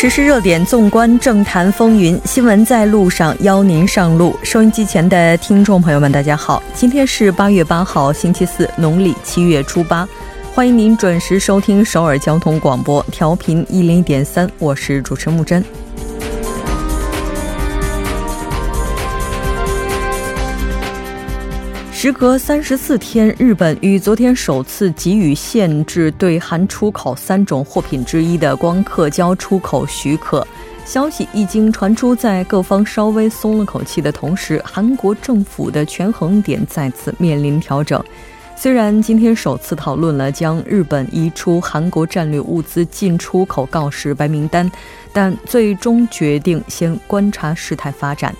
时事热点，纵观政坛风云，新闻在路上，邀您上路。收音机前的听众朋友们，大家好，今天是八月八号，星期四，农历七月初八，欢迎您准时收听首尔交通广播，调频一零点三，我是主持木真。时隔三十四天，日本于昨天首次给予限制对韩出口三种货品之一的光刻胶出口许可。消息一经传出，在各方稍微松了口气的同时，韩国政府的权衡点再次面临调整。虽然今天首次讨论了将日本移出韩国战略物资进出口告示白名单，但最终决定先观察事态发展。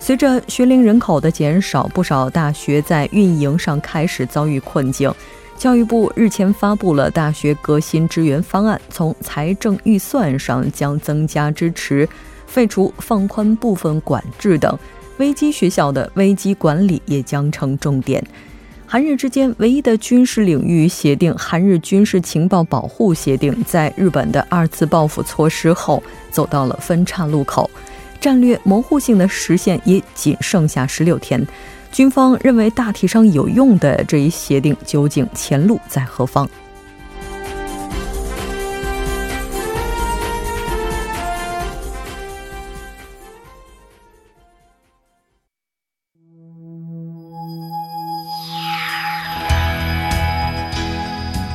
随着学龄人口的减少，不少大学在运营上开始遭遇困境。教育部日前发布了大学革新支援方案，从财政预算上将增加支持，废除放宽部分管制等。危机学校的危机管理也将成重点。韩日之间唯一的军事领域协定——韩日军事情报保护协定，在日本的二次报复措施后，走到了分岔路口。战略模糊性的实现也仅剩下十六天，军方认为大体上有用的这一协定究竟前路在何方？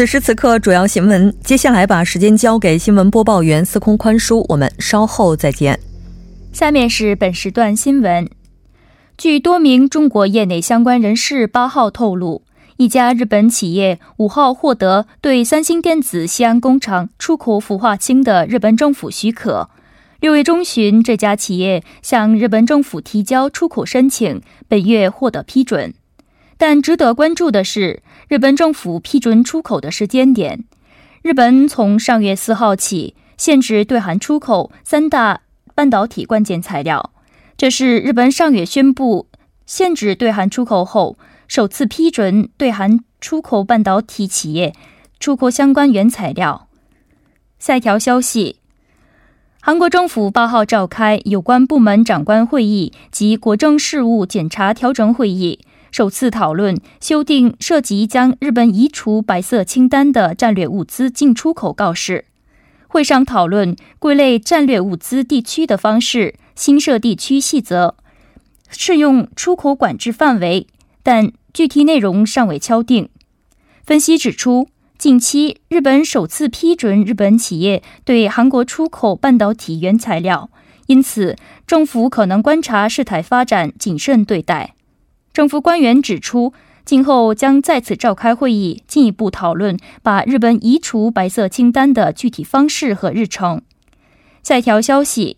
此时此刻，主要新闻。接下来把时间交给新闻播报员司空宽叔，我们稍后再见。下面是本时段新闻。据多名中国业内相关人士八号透露，一家日本企业五号获得对三星电子西安工厂出口氟化氢的日本政府许可。六月中旬，这家企业向日本政府提交出口申请，本月获得批准。但值得关注的是，日本政府批准出口的时间点。日本从上月四号起限制对韩出口三大半导体关键材料，这是日本上月宣布限制对韩出口后，首次批准对韩出口半导体企业出口相关原材料。下条消息：韩国政府八号召开有关部门长官会议及国政事务检查调整会议。首次讨论修订涉及将日本移除白色清单的战略物资进出口告示。会上讨论归类战略物资地区的方式、新设地区细则、适用出口管制范围，但具体内容尚未敲定。分析指出，近期日本首次批准日本企业对韩国出口半导体原材料，因此政府可能观察事态发展，谨慎对待。政府官员指出，今后将再次召开会议，进一步讨论把日本移除白色清单的具体方式和日程。下一条消息，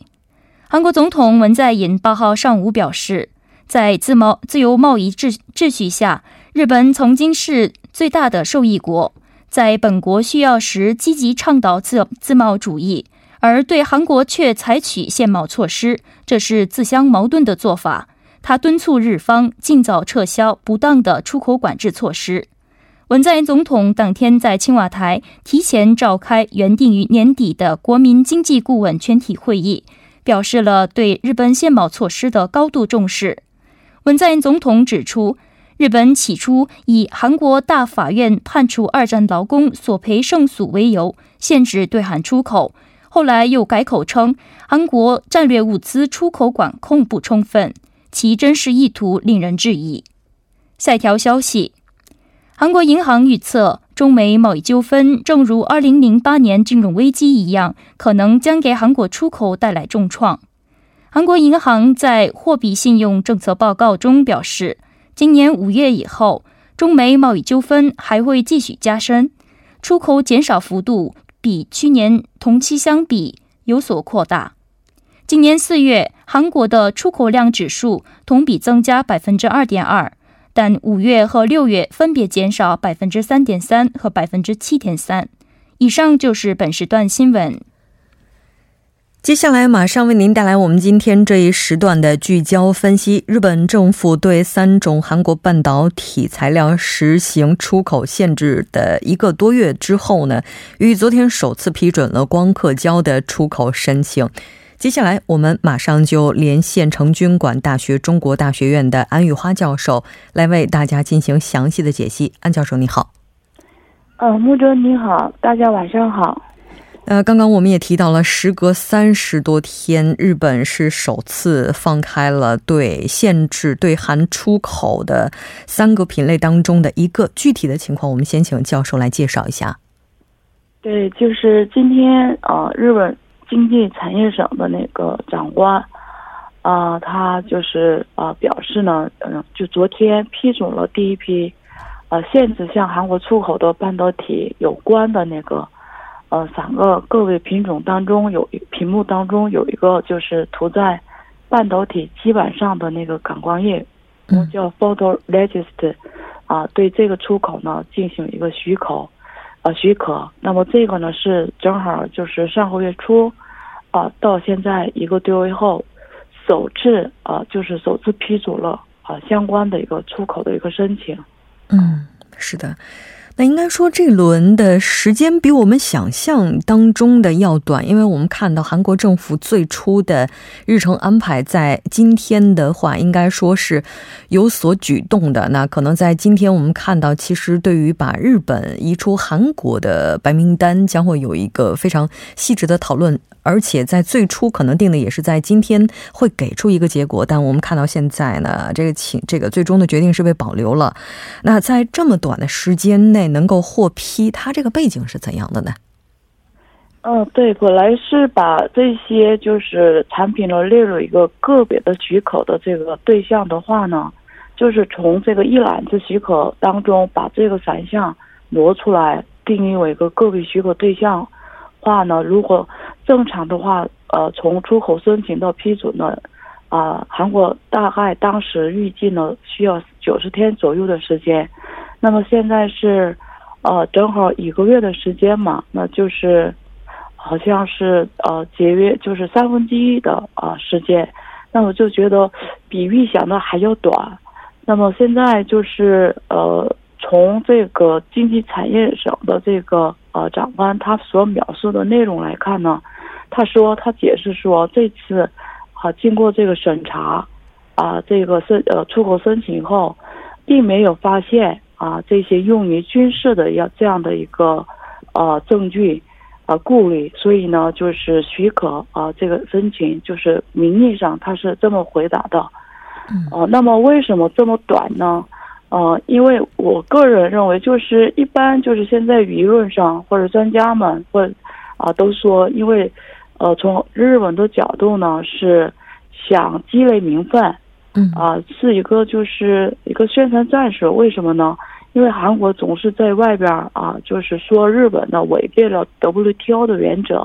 韩国总统文在寅八号上午表示，在自贸自由贸易秩秩序下，日本曾经是最大的受益国，在本国需要时积极倡导自自贸主义，而对韩国却采取限贸措施，这是自相矛盾的做法。他敦促日方尽早撤销不当的出口管制措施。文在寅总统当天在青瓦台提前召开原定于年底的国民经济顾问全体会议，表示了对日本限保措施的高度重视。文在寅总统指出，日本起初以韩国大法院判处二战劳工索赔胜诉为由，限制对韩出口，后来又改口称韩国战略物资出口管控不充分。其真实意图令人质疑。下条消息，韩国银行预测，中美贸易纠纷正如2008年金融危机一样，可能将给韩国出口带来重创。韩国银行在货币信用政策报告中表示，今年五月以后，中美贸易纠纷还会继续加深，出口减少幅度比去年同期相比有所扩大。今年四月，韩国的出口量指数同比增加百分之二点二，但五月和六月分别减少百分之三点三和百分之七点三。以上就是本时段新闻。接下来马上为您带来我们今天这一时段的聚焦分析。日本政府对三种韩国半导体材料实行出口限制的一个多月之后呢，于昨天首次批准了光刻胶的出口申请。接下来我们马上就连线成均馆大学中国大学院的安玉花教授来为大家进行详细的解析。安教授你好。呃，木哲你好，大家晚上好。呃，刚刚我们也提到了，时隔三十多天，日本是首次放开了对限制对韩出口的三个品类当中的一个具体的情况，我们先请教授来介绍一下。对，就是今天呃，日本经济产业省的那个长官啊，他就是啊表示呢，嗯，就昨天批准了第一批呃限制向韩国出口的半导体有关的那个。呃，三个各位品种当中有屏幕当中有一个就是涂在半导体基板上的那个感光液，叫 photoresist，啊，对这个出口呢进行一个许可，呃许可。那么这个呢是正好就是上个月初，啊，到现在一个多月后，首次啊就是首次批准了啊相关的一个出口的一个申请。嗯，是的。那应该说，这轮的时间比我们想象当中的要短，因为我们看到韩国政府最初的日程安排，在今天的话，应该说是有所举动的。那可能在今天，我们看到，其实对于把日本移出韩国的白名单，将会有一个非常细致的讨论。而且在最初可能定的也是在今天会给出一个结果，但我们看到现在呢，这个请这个最终的决定是被保留了。那在这么短的时间内能够获批，它这个背景是怎样的呢？嗯，对，本来是把这些就是产品呢列入一个个别的许可的这个对象的话呢，就是从这个一揽子许可当中把这个三项挪出来，定义为一个个别许可对象。话呢，如果正常的话，呃，从出口申请到批准呢，啊，韩国大概当时预计呢需要九十天左右的时间，那么现在是，呃，正好一个月的时间嘛，那就是好像是呃节约就是三分之一的啊时间，那我就觉得比预想的还要短，那么现在就是呃。从这个经济产业省的这个呃长官他所描述的内容来看呢，他说他解释说这次啊经过这个审查啊这个申呃出口申请后，并没有发现啊这些用于军事的要这样的一个呃证据啊顾虑，所以呢就是许可啊这个申请就是名义上他是这么回答的，哦那么为什么这么短呢？呃，因为我个人认为，就是一般就是现在舆论上或者专家们或啊都说，因为呃从日本的角度呢是想积累名分，嗯啊是一个就是一个宣传战术。为什么呢？因为韩国总是在外边啊，就是说日本呢违背了 WTO 的原则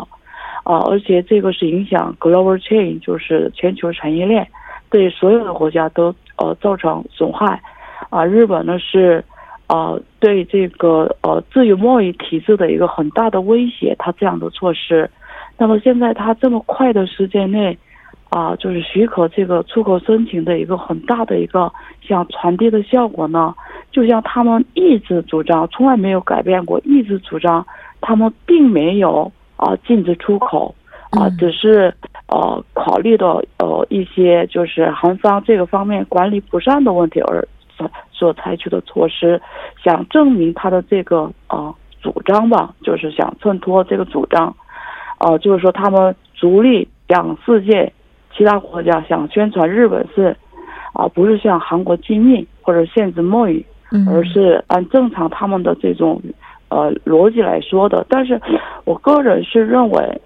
啊，而且这个是影响 global chain，就是全球产业链，对所有的国家都呃造成损害。啊，日本呢是，呃，对这个呃自由贸易体制的一个很大的威胁。它这样的措施，那么现在它这么快的时间内，啊，就是许可这个出口申请的一个很大的一个想传递的效果呢，就像他们一直主张，从来没有改变过，一直主张他们并没有啊禁止出口，啊，只是呃考虑到呃一些就是韩方这个方面管理不善的问题而。所采取的措施，想证明他的这个呃主张吧，就是想衬托这个主张，呃，就是说他们逐力向世界其他国家想宣传日本是啊，不是像韩国禁运或者限制贸易，而是按正常他们的这种呃逻辑来说的。但是我个人是认为，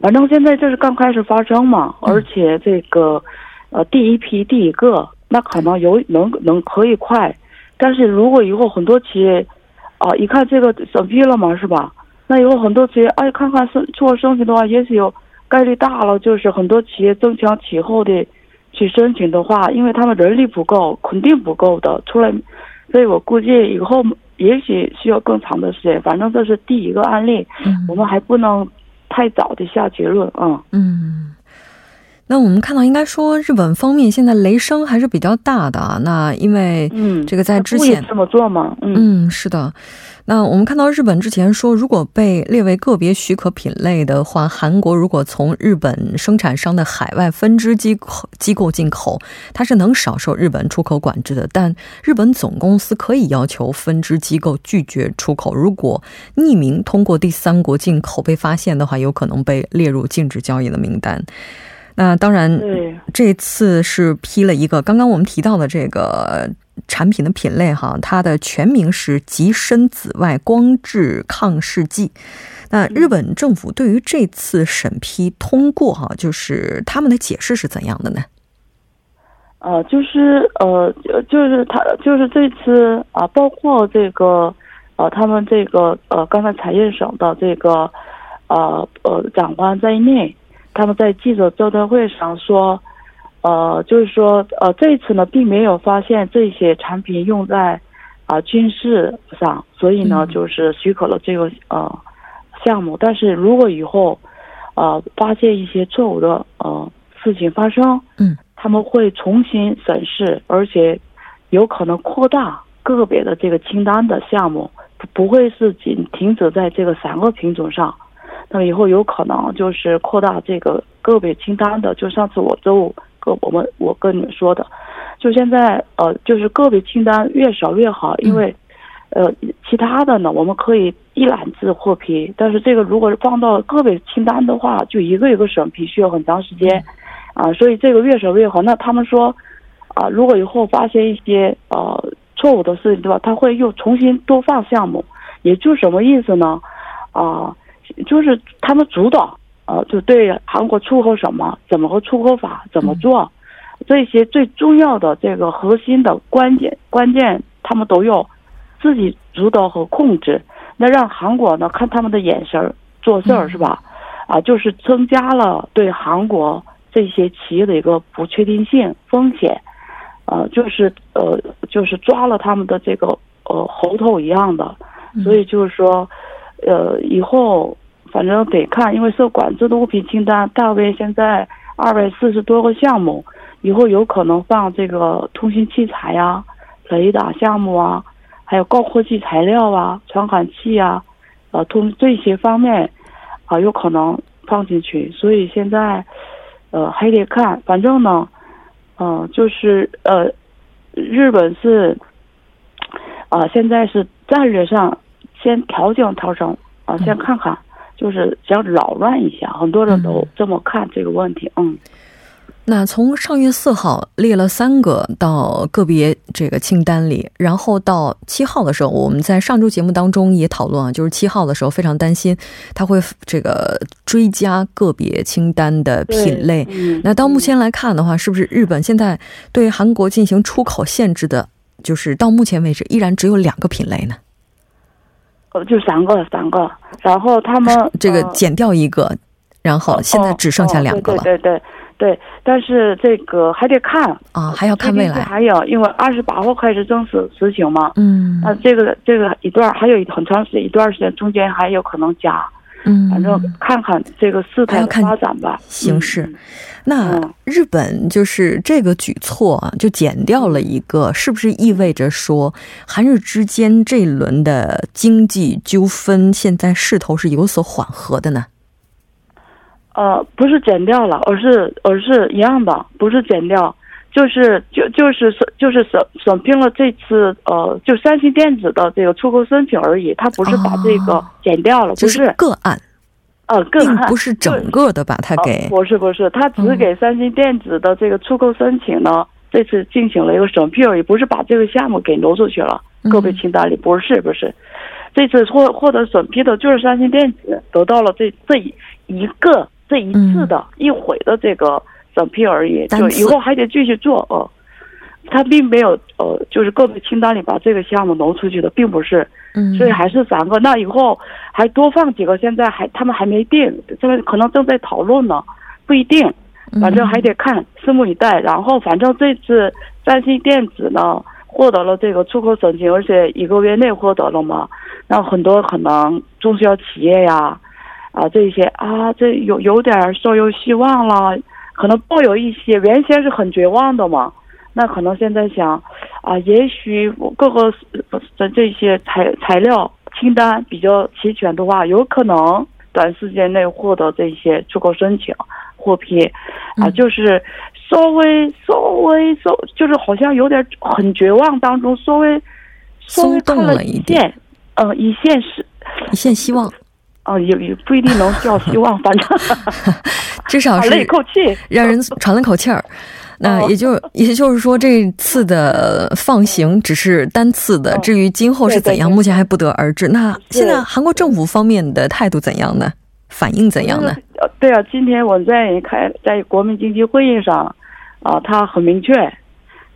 反正现在这是刚开始发生嘛，而且这个呃第一批第一个。那可能有能能可以快，但是如果以后很多企业，啊，一看这个审批了嘛，是吧？那以后很多企业哎，看看申做申请的话，也许有概率大了，就是很多企业增强其后的去申请的话，因为他们人力不够，肯定不够的。出来，所以我估计以后也许需要更长的时间。反正这是第一个案例，我们还不能太早的下结论啊。嗯。那我们看到，应该说日本方面现在雷声还是比较大的啊。那因为，嗯，这个在之前这么做吗？嗯，是的。那我们看到日本之前说，如果被列为个别许可品类的话，韩国如果从日本生产商的海外分支机构机构进口，它是能少受日本出口管制的。但日本总公司可以要求分支机构拒绝出口。如果匿名通过第三国进口被发现的话，有可能被列入禁止交易的名单。那当然，这次是批了一个刚刚我们提到的这个产品的品类哈，它的全名是极深紫外光致抗试剂。那日本政府对于这次审批通过哈，就是他们的解释是怎样的呢？呃，就是呃，就是他就是这次啊，包括这个呃，他们这个呃，刚才产业省的这个呃呃长官在内。他们在记者招待会上说，呃，就是说，呃，这一次呢，并没有发现这些产品用在啊军事上，所以呢，就是许可了这个呃项目。但是如果以后呃发现一些错误的呃事情发生，嗯，他们会重新审视，而且有可能扩大个别的这个清单的项目，不会是仅停止在这个三个品种上。那么以后有可能就是扩大这个个别清单的，就上次我周五跟我们我跟你们说的，就现在呃就是个别清单越少越好，因为呃其他的呢我们可以一揽子获批，但是这个如果是放到个别清单的话，就一个一个审批需要很长时间啊，所以这个越少越好。那他们说啊，如果以后发现一些呃错误的事情，对吧？他会又重新多放项目，也就什么意思呢？啊。就是他们主导，呃，就对韩国出口什么，怎么个出口法，怎么做，这些最重要的这个核心的关键关键，他们都要自己主导和控制。那让韩国呢看他们的眼神做事儿是吧？啊，就是增加了对韩国这些企业的一个不确定性风险，呃，就是呃，就是抓了他们的这个呃喉头一样的，所以就是说。呃，以后反正得看，因为受管制的物品清单大约现在二百四十多个项目，以后有可能放这个通信器材呀、雷达项目啊，还有高科技材料啊、传感器啊，呃，通这些方面啊，有可能放进去。所以现在呃还得看，反正呢，嗯，就是呃，日本是啊，现在是战略上。先调整调整啊，先看看，就是想扰乱一下，很多人都这么看这个问题。嗯，那从上月四号列了三个到个别这个清单里，然后到七号的时候，我们在上周节目当中也讨论啊，就是七号的时候非常担心他会这个追加个别清单的品类。那到目前来看的话，是不是日本现在对韩国进行出口限制的，就是到目前为止依然只有两个品类呢？呃，就三个，三个，然后他们这个减掉一个，然后现在只剩下两个了。对对对对，但是这个还得看啊，还要看未来。还有，因为二十八号开始正式实行嘛，嗯，那这个这个一段还有很长时间，一段时间中间还有可能加。嗯，反正看看这个事态发展吧，形势。那日本就是这个举措啊，就减掉了一个，是不是意味着说韩日之间这一轮的经济纠纷现在势头是有所缓和的呢？呃，不是减掉了，而是而是一样的，不是减掉，就是就就是审就是审审批了这次呃，就三星电子的这个出口申请而已，他不是把这个减掉了，不是个案。呃，个案。不是整个的把它给，不是不是，他只给三星电子的这个出口申请呢，这次进行了一个审批而已，不是把这个项目给挪出去了，个别清单里不是不是，这次获获得审批的就是三星电子得到了这这一一个这一次的一回的这个审批而已，就以后还得继续做哦。他并没有呃，就是个别清单里把这个项目挪出去的，并不是，嗯，所以还是三个。那以后还多放几个，现在还他们还没定，这个可能正在讨论呢，不一定，反正还得看，拭目以待。然后反正这次三星电子呢获得了这个出口申请，而且一个月内获得了嘛，那很多可能中小企业呀，啊这些啊这有有点稍有希望了，可能抱有一些原先是很绝望的嘛。那可能现在想，啊，也许各个的这些材材料清单比较齐全的话，有可能短时间内获得这些出口申请获批，啊，就是稍微稍微稍，就是好像有点很绝望当中，稍微稍微看了一线，嗯，一线是一线希望，啊，也也不一定能叫希望，反正 至少 是一口气，让人 喘了口气儿。那也就也就是说，这次的放行只是单次的，至于今后是怎样，目前还不得而知。那现在韩国政府方面的态度怎样呢？反应怎样呢？对啊，今天我在开在国民经济会议上，啊，他很明确，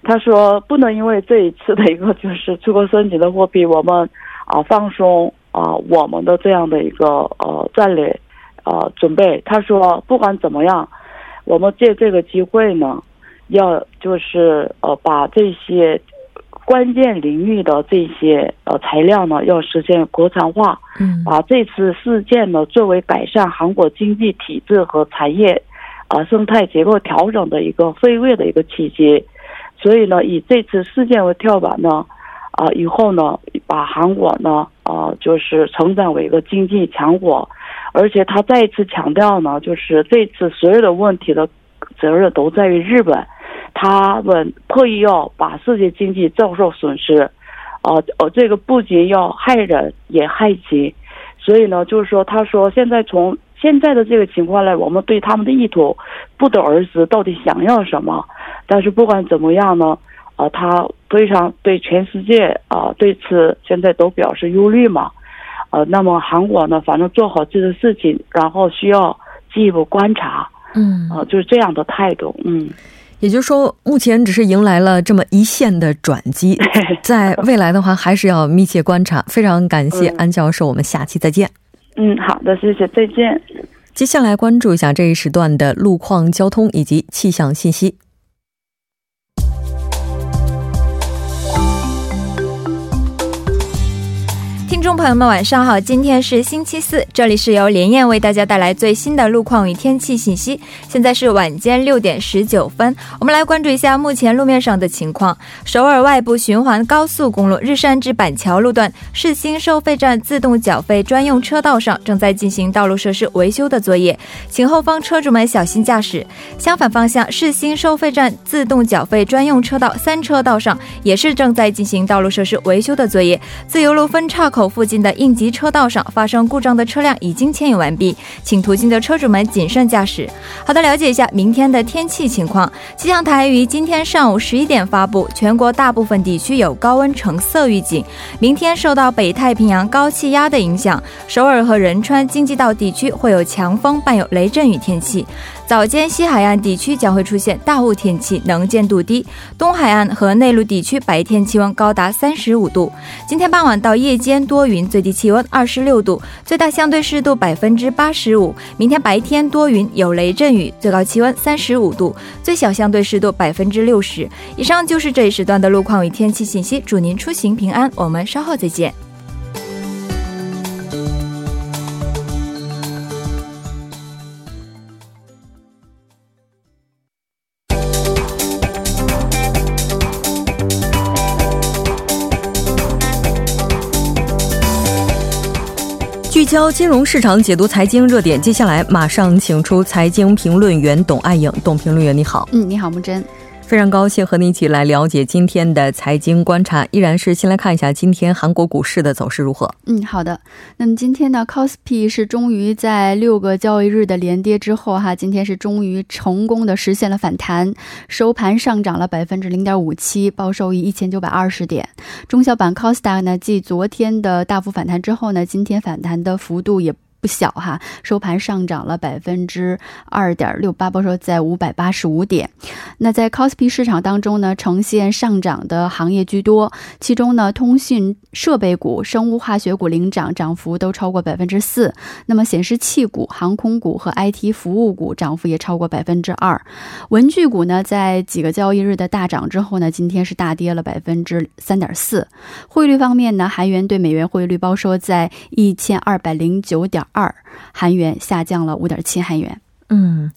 他说不能因为这一次的一个就是出口升级的货币，我们啊放松啊我们的这样的一个呃战略呃准备。他说不管怎么样，我们借这个机会呢。要就是呃把这些关键领域的这些呃材料呢，要实现国产化。嗯，把这次事件呢作为改善韩国经济体制和产业啊生态结构调整的一个飞跃的一个契机。所以呢，以这次事件为跳板呢，啊以后呢把韩国呢啊就是成长为一个经济强国。而且他再一次强调呢，就是这次所有的问题的责任都在于日本。他们特意要把世界经济遭受损失，啊呃，这个不仅要害人，也害己。所以呢，就是说，他说现在从现在的这个情况来，我们对他们的意图不得而知，到底想要什么。但是不管怎么样呢，啊，他非常对全世界啊对此现在都表示忧虑嘛。呃，那么韩国呢，反正做好自己的事情，然后需要进一步观察。嗯，啊，就是这样的态度。嗯。也就是说，目前只是迎来了这么一线的转机，在未来的话，还是要密切观察。非常感谢安教授，我们下期再见。嗯，好的，谢谢，再见。接下来关注一下这一时段的路况、交通以及气象信息。众朋友们，晚上好！今天是星期四，这里是由连燕为大家带来最新的路况与天气信息。现在是晚间六点十九分，我们来关注一下目前路面上的情况。首尔外部循环高速公路日山至板桥路段世新收费站自动缴费专用车道上正在进行道路设施维修的作业，请后方车主们小心驾驶。相反方向世新收费站自动缴费专用车道三车道上也是正在进行道路设施维修的作业，自由路分岔口。附近的应急车道上发生故障的车辆已经牵引完毕，请途经的车主们谨慎驾驶。好的，了解一下明天的天气情况。气象台于今天上午十一点发布，全国大部分地区有高温橙色预警。明天受到北太平洋高气压的影响，首尔和仁川京畿道地区会有强风伴有雷阵雨天气。早间西海岸地区将会出现大雾天气，能见度低；东海岸和内陆地区白天气温高达三十五度。今天傍晚到夜间多云，最低气温二十六度，最大相对湿度百分之八十五。明天白天多云有雷阵雨，最高气温三十五度，最小相对湿度百分之六十。以上就是这一时段的路况与天气信息，祝您出行平安。我们稍后再见。金融市场解读财经热点，接下来马上请出财经评论员董爱颖。董评论员，你好。嗯，你好，木真。非常高兴和您一起来了解今天的财经观察，依然是先来看一下今天韩国股市的走势如何。嗯，好的。那么今天呢 c o s p i 是终于在六个交易日的连跌之后，哈，今天是终于成功的实现了反弹，收盘上涨了百分之零点五七，报收于一千九百二十点。中小板 c o s d a 呢，继昨天的大幅反弹之后呢，今天反弹的幅度也。不小哈，收盘上涨了百分之二点六八，报收在五百八十五点。那在 c o s p i 市场当中呢，呈现上涨的行业居多，其中呢，通讯设备股、生物化学股领涨，涨幅都超过百分之四。那么显示器股、航空股和 IT 服务股涨幅也超过百分之二。文具股呢，在几个交易日的大涨之后呢，今天是大跌了百分之三点四。汇率方面呢，韩元对美元汇率报收在一千二百零九点二韩元，下降了五点七韩元。嗯，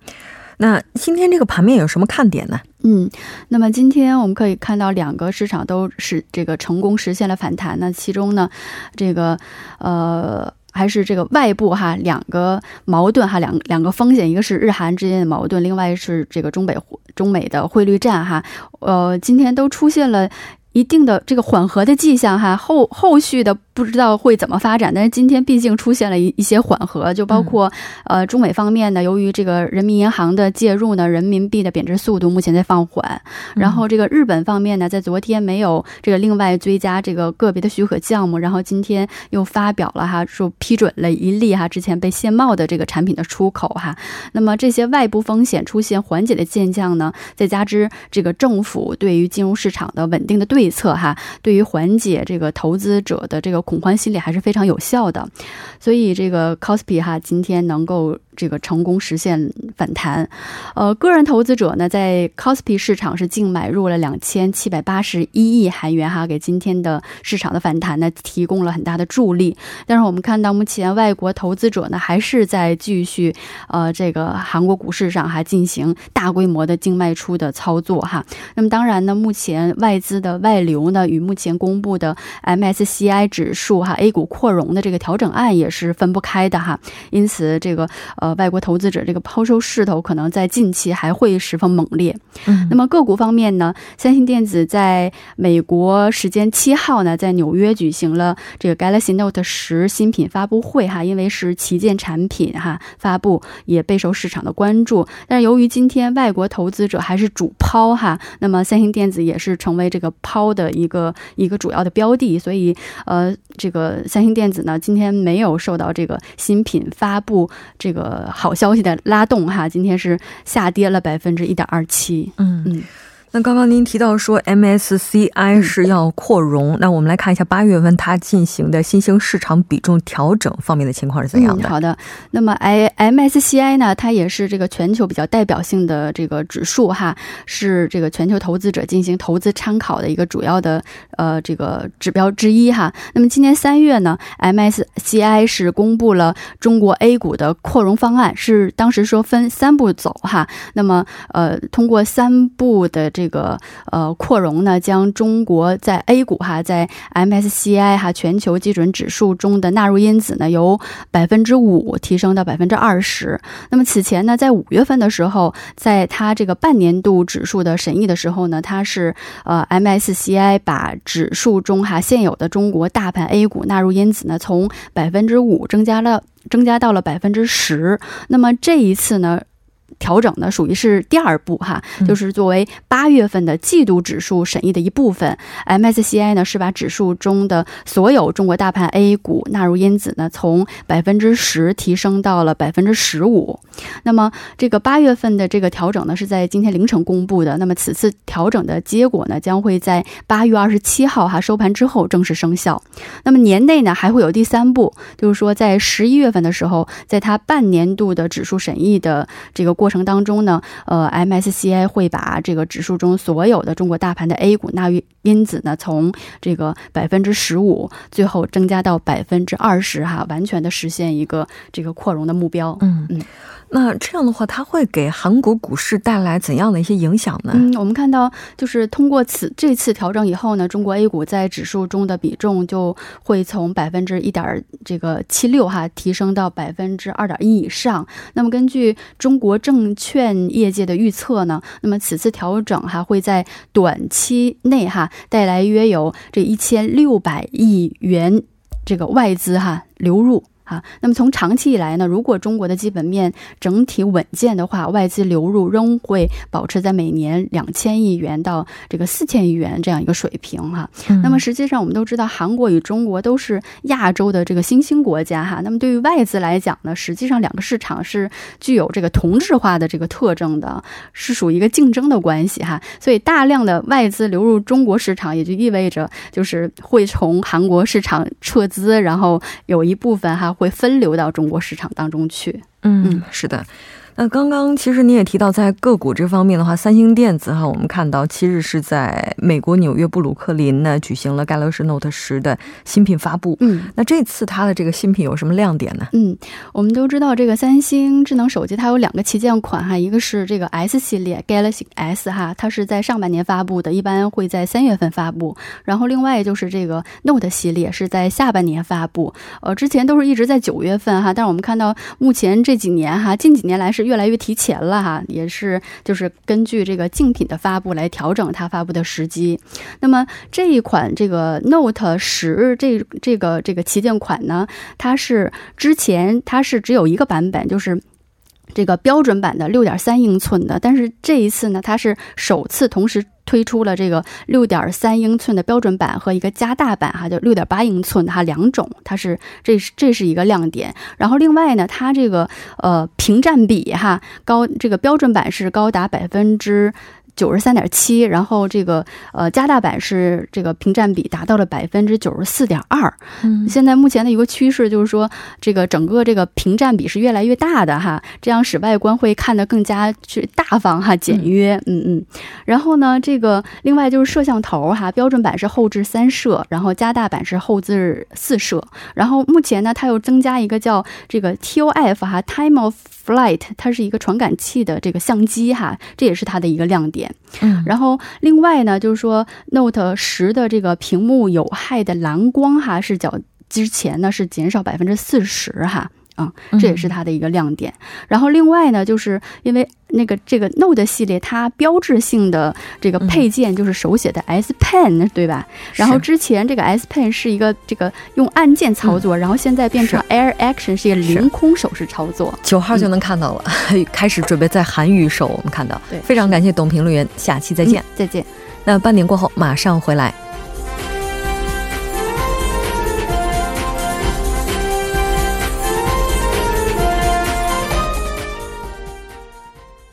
那今天这个盘面有什么看点呢？嗯，那么今天我们可以看到两个市场都是这个成功实现了反弹。那其中呢，这个呃还是这个外部哈两个矛盾哈两两个风险，一个是日韩之间的矛盾，另外是这个中北中美的汇率战哈。呃，今天都出现了一定的这个缓和的迹象哈，后后续的。不知道会怎么发展，但是今天毕竟出现了一一些缓和，就包括呃中美方面呢，由于这个人民银行的介入呢，人民币的贬值速度目前在放缓。然后这个日本方面呢，在昨天没有这个另外追加这个个别的许可项目，然后今天又发表了哈，说批准了一例哈之前被限贸的这个产品的出口哈。那么这些外部风险出现缓解的现象呢，再加之这个政府对于金融市场的稳定的对策哈，对于缓解这个投资者的这个。恐慌心理还是非常有效的，所以这个 c o s p i 哈今天能够。这个成功实现反弹，呃，个人投资者呢，在 c o s p i 市场是净买入了两千七百八十一亿韩元，哈，给今天的市场的反弹呢提供了很大的助力。但是我们看到，目前外国投资者呢还是在继续呃这个韩国股市上还进行大规模的净卖出的操作哈。那么当然呢，目前外资的外流呢与目前公布的 MSCI 指数哈 A 股扩容的这个调整案也是分不开的哈。因此这个呃。外国投资者这个抛售势头可能在近期还会十分猛烈。嗯，那么个股方面呢？三星电子在美国时间七号呢，在纽约举行了这个 Galaxy Note 十新品发布会哈，因为是旗舰产品哈发布，也备受市场的关注。但是由于今天外国投资者还是主抛哈，那么三星电子也是成为这个抛的一个一个主要的标的，所以呃，这个三星电子呢，今天没有受到这个新品发布这个。好消息的拉动哈，今天是下跌了百分之一点二七。嗯嗯。那刚刚您提到说 MSCI 是要扩容，那我们来看一下八月份它进行的新兴市场比重调整方面的情况是怎样的？好的，那么 I MSCI 呢，它也是这个全球比较代表性的这个指数哈，是这个全球投资者进行投资参考的一个主要的呃这个指标之一哈。那么今年三月呢，MSCI 是公布了中国 A 股的扩容方案，是当时说分三步走哈。那么呃，通过三步的。这个呃扩容呢，将中国在 A 股哈，在 MSCI 哈全球基准指数中的纳入因子呢，由百分之五提升到百分之二十。那么此前呢，在五月份的时候，在它这个半年度指数的审议的时候呢，它是呃 MSCI 把指数中哈现有的中国大盘 A 股纳入因子呢，从百分之五增加了增加到了百分之十。那么这一次呢？调整呢，属于是第二步哈，就是作为八月份的季度指数审议的一部分。MSCI 呢是把指数中的所有中国大盘 A 股纳入因子呢，从百分之十提升到了百分之十五。那么这个八月份的这个调整呢，是在今天凌晨公布的。那么此次调整的结果呢，将会在八月二十七号哈收盘之后正式生效。那么年内呢，还会有第三步，就是说在十一月份的时候，在它半年度的指数审议的这个过。程当中呢，呃，MSCI 会把这个指数中所有的中国大盘的 A 股纳入因子呢，从这个百分之十五，最后增加到百分之二十，哈，完全的实现一个这个扩容的目标。嗯嗯。那这样的话，它会给韩国股市带来怎样的一些影响呢？嗯，我们看到，就是通过此这次调整以后呢，中国 A 股在指数中的比重就会从百分之一点这个七六哈提升到百分之二点一以上。那么根据中国证券业界的预测呢，那么此次调整还会在短期内哈带来约有这一千六百亿元这个外资哈流入。哈。那么从长期以来呢，如果中国的基本面整体稳健的话，外资流入仍会保持在每年两千亿元到这个四千亿元这样一个水平哈。那么实际上我们都知道，韩国与中国都是亚洲的这个新兴国家哈。那么对于外资来讲呢，实际上两个市场是具有这个同质化的这个特征的，是属于一个竞争的关系哈。所以大量的外资流入中国市场，也就意味着就是会从韩国市场撤资，然后有一部分哈会分流到中国市场当中去。嗯，是的。那刚刚其实你也提到，在个股这方面的话，三星电子哈，我们看到七日是在美国纽约布鲁克林呢举行了 Galaxy Note 十的新品发布。嗯，那这次它的这个新品有什么亮点呢？嗯，我们都知道这个三星智能手机它有两个旗舰款哈，一个是这个 S 系列 Galaxy S 哈，它是在上半年发布的，一般会在三月份发布。然后另外就是这个 Note 系列是在下半年发布，呃，之前都是一直在九月份哈，但是我们看到目前这几年哈，近几年来是。越来越提前了哈，也是就是根据这个竞品的发布来调整它发布的时机。那么这一款这个 Note 十这这个这个旗舰款呢，它是之前它是只有一个版本，就是这个标准版的六点三英寸的，但是这一次呢，它是首次同时。推出了这个六点三英寸的标准版和一个加大版，哈，就六点八英寸哈两种，它是这是这是一个亮点。然后另外呢，它这个呃屏占比哈高，这个标准版是高达百分之。九十三点七，然后这个呃加大版是这个屏占比达到了百分之九十四点二。嗯，现在目前的一个趋势就是说，这个整个这个屏占比是越来越大的哈，这样使外观会看得更加去大方哈、简约。嗯嗯。然后呢，这个另外就是摄像头哈，标准版是后置三摄，然后加大版是后置四摄。然后目前呢，它又增加一个叫这个 TOF 哈，Time of Flight，它是一个传感器的这个相机哈，这也是它的一个亮点。嗯，然后另外呢，就是说 Note 十的这个屏幕有害的蓝光哈是较之前呢是减少百分之四十哈，啊，这也是它的一个亮点。然后另外呢，就是因为那个这个 Note 系列它标志性的这个配件就是手写的 S Pen 对吧？然后之前这个 S Pen 是一个这个用按键操作，然后现在变成 Air Action 是一个凌空手势操作。九号就能看到了，开始准备在韩语手，我们看到。对，非常感谢董评论员，下期再见，再见。那半点过后马上回来。